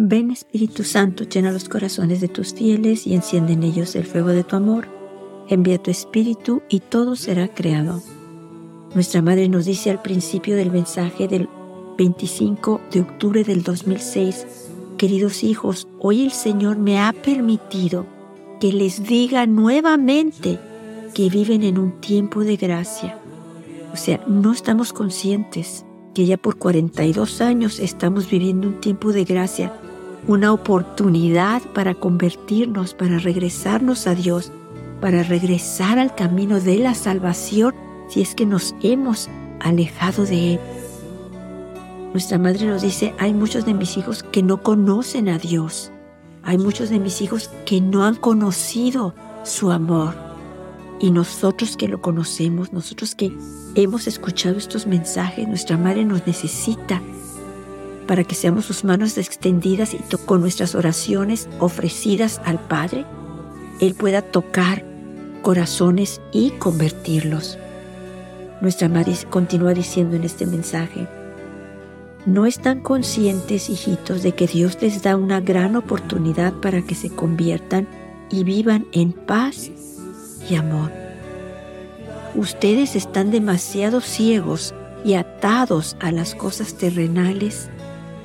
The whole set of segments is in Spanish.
Ven Espíritu Santo, llena los corazones de tus fieles y enciende en ellos el fuego de tu amor. Envía tu Espíritu y todo será creado. Nuestra Madre nos dice al principio del mensaje del 25 de octubre del 2006, queridos hijos, hoy el Señor me ha permitido que les diga nuevamente que viven en un tiempo de gracia. O sea, no estamos conscientes que ya por 42 años estamos viviendo un tiempo de gracia una oportunidad para convertirnos, para regresarnos a Dios, para regresar al camino de la salvación si es que nos hemos alejado de Él. Nuestra madre nos dice, hay muchos de mis hijos que no conocen a Dios. Hay muchos de mis hijos que no han conocido su amor. Y nosotros que lo conocemos, nosotros que hemos escuchado estos mensajes, nuestra madre nos necesita para que seamos sus manos extendidas y con nuestras oraciones ofrecidas al Padre, Él pueda tocar corazones y convertirlos. Nuestra madre continúa diciendo en este mensaje, no están conscientes, hijitos, de que Dios les da una gran oportunidad para que se conviertan y vivan en paz y amor. Ustedes están demasiado ciegos y atados a las cosas terrenales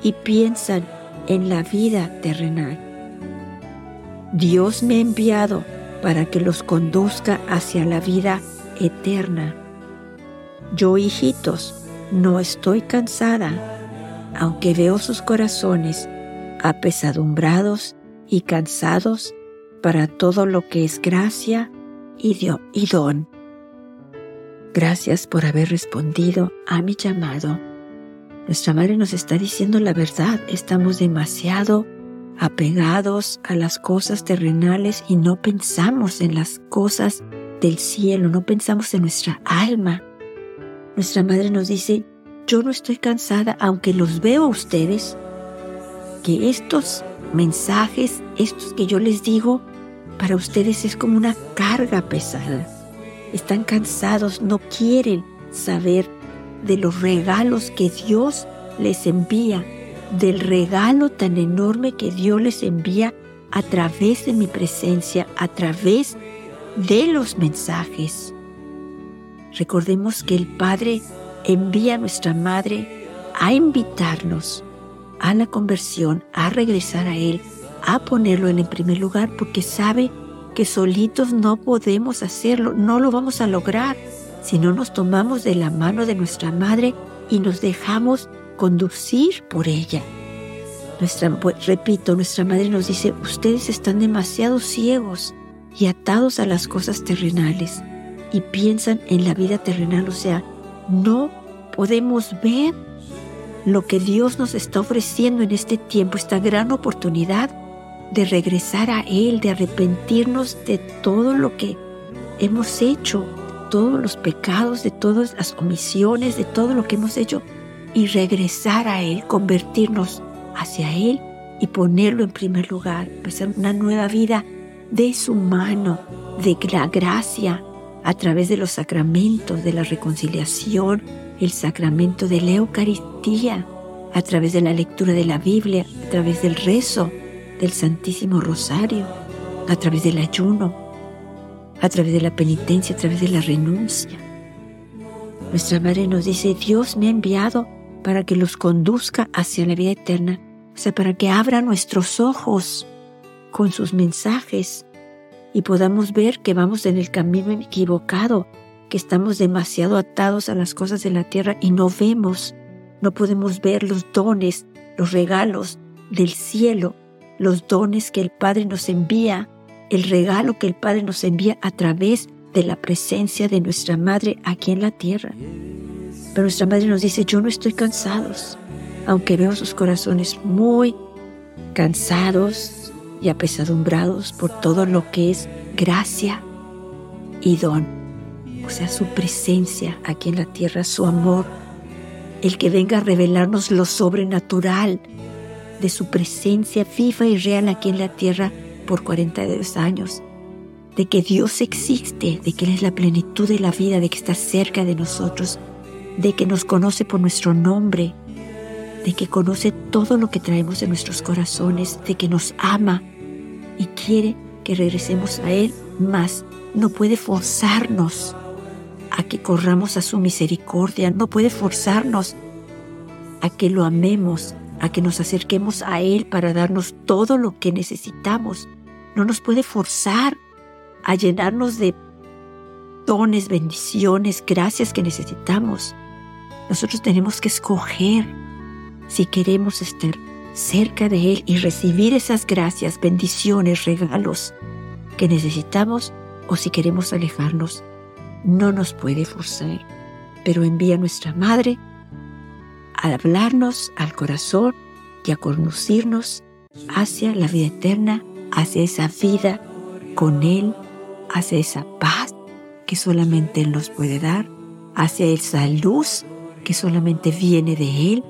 y piensan en la vida terrenal. Dios me ha enviado para que los conduzca hacia la vida eterna. Yo, hijitos, no estoy cansada, aunque veo sus corazones apesadumbrados y cansados para todo lo que es gracia y don. Gracias por haber respondido a mi llamado nuestra madre nos está diciendo la verdad, estamos demasiado apegados a las cosas terrenales y no pensamos en las cosas del cielo, no pensamos en nuestra alma. Nuestra madre nos dice, yo no estoy cansada, aunque los veo a ustedes, que estos mensajes, estos que yo les digo, para ustedes es como una carga pesada. Están cansados, no quieren saber de los regalos que Dios les envía, del regalo tan enorme que Dios les envía a través de mi presencia, a través de los mensajes. Recordemos que el Padre envía a nuestra Madre a invitarnos a la conversión, a regresar a Él, a ponerlo en el primer lugar, porque sabe que solitos no podemos hacerlo, no lo vamos a lograr si no nos tomamos de la mano de nuestra madre y nos dejamos conducir por ella. Pues, repito, nuestra madre nos dice, ustedes están demasiado ciegos y atados a las cosas terrenales y piensan en la vida terrenal, o sea, no podemos ver lo que Dios nos está ofreciendo en este tiempo, esta gran oportunidad de regresar a Él, de arrepentirnos de todo lo que hemos hecho todos los pecados, de todas las omisiones, de todo lo que hemos hecho y regresar a Él, convertirnos hacia Él y ponerlo en primer lugar, empezar una nueva vida de su mano, de la gracia, a través de los sacramentos, de la reconciliación, el sacramento de la Eucaristía, a través de la lectura de la Biblia, a través del rezo del Santísimo Rosario, a través del ayuno, a través de la penitencia, a través de la renuncia. Nuestra Madre nos dice, Dios me ha enviado para que los conduzca hacia la vida eterna, o sea, para que abra nuestros ojos con sus mensajes y podamos ver que vamos en el camino equivocado, que estamos demasiado atados a las cosas de la tierra y no vemos, no podemos ver los dones, los regalos del cielo, los dones que el Padre nos envía el regalo que el Padre nos envía a través de la presencia de nuestra Madre aquí en la tierra. Pero nuestra Madre nos dice, yo no estoy cansados, aunque veo sus corazones muy cansados y apesadumbrados por todo lo que es gracia y don. O sea, su presencia aquí en la tierra, su amor, el que venga a revelarnos lo sobrenatural de su presencia viva y real aquí en la tierra por 42 años, de que Dios existe, de que Él es la plenitud de la vida, de que está cerca de nosotros, de que nos conoce por nuestro nombre, de que conoce todo lo que traemos en nuestros corazones, de que nos ama y quiere que regresemos a Él, más no puede forzarnos a que corramos a su misericordia, no puede forzarnos a que lo amemos, a que nos acerquemos a Él para darnos todo lo que necesitamos. No nos puede forzar a llenarnos de dones, bendiciones, gracias que necesitamos. Nosotros tenemos que escoger si queremos estar cerca de Él y recibir esas gracias, bendiciones, regalos que necesitamos o si queremos alejarnos. No nos puede forzar, pero envía a nuestra Madre a hablarnos al corazón y a conducirnos hacia la vida eterna, hacia esa vida con Él, hacia esa paz que solamente Él nos puede dar, hacia esa luz que solamente viene de Él.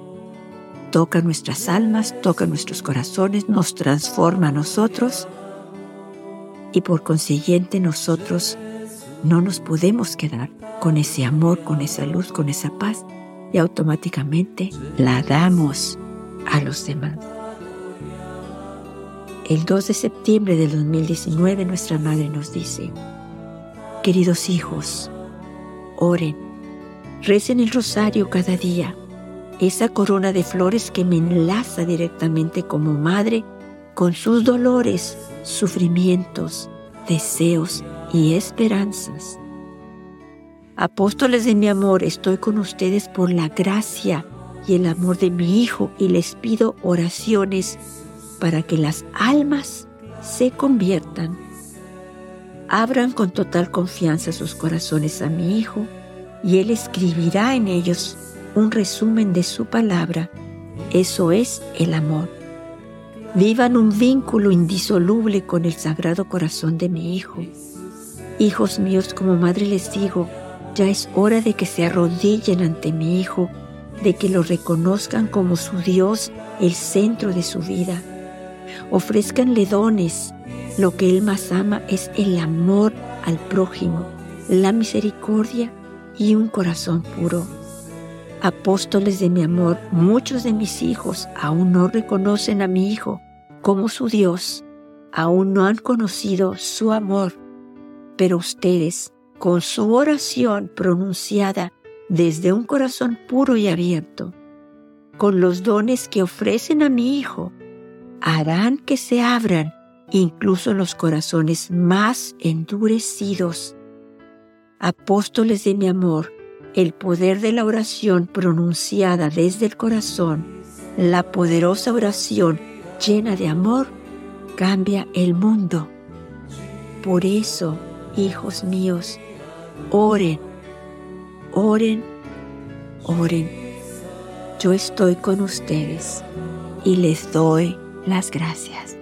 Toca nuestras almas, toca nuestros corazones, nos transforma a nosotros y por consiguiente nosotros no nos podemos quedar con ese amor, con esa luz, con esa paz y automáticamente la damos a los demás. El 2 de septiembre del 2019 nuestra madre nos dice, queridos hijos, oren, recen el rosario cada día, esa corona de flores que me enlaza directamente como madre con sus dolores, sufrimientos, deseos y esperanzas. Apóstoles de mi amor, estoy con ustedes por la gracia y el amor de mi Hijo y les pido oraciones para que las almas se conviertan. Abran con total confianza sus corazones a mi Hijo y Él escribirá en ellos un resumen de su palabra. Eso es el amor. Vivan un vínculo indisoluble con el sagrado corazón de mi Hijo. Hijos míos, como madre les digo, ya es hora de que se arrodillen ante mi Hijo, de que lo reconozcan como su Dios, el centro de su vida. Ofrezcanle dones. Lo que Él más ama es el amor al prójimo, la misericordia y un corazón puro. Apóstoles de mi amor, muchos de mis hijos aún no reconocen a mi Hijo como su Dios, aún no han conocido su amor, pero ustedes con su oración pronunciada desde un corazón puro y abierto, con los dones que ofrecen a mi Hijo, harán que se abran incluso los corazones más endurecidos. Apóstoles de mi amor, el poder de la oración pronunciada desde el corazón, la poderosa oración llena de amor, cambia el mundo. Por eso, hijos míos, Oren, oren, oren. Yo estoy con ustedes y les doy las gracias.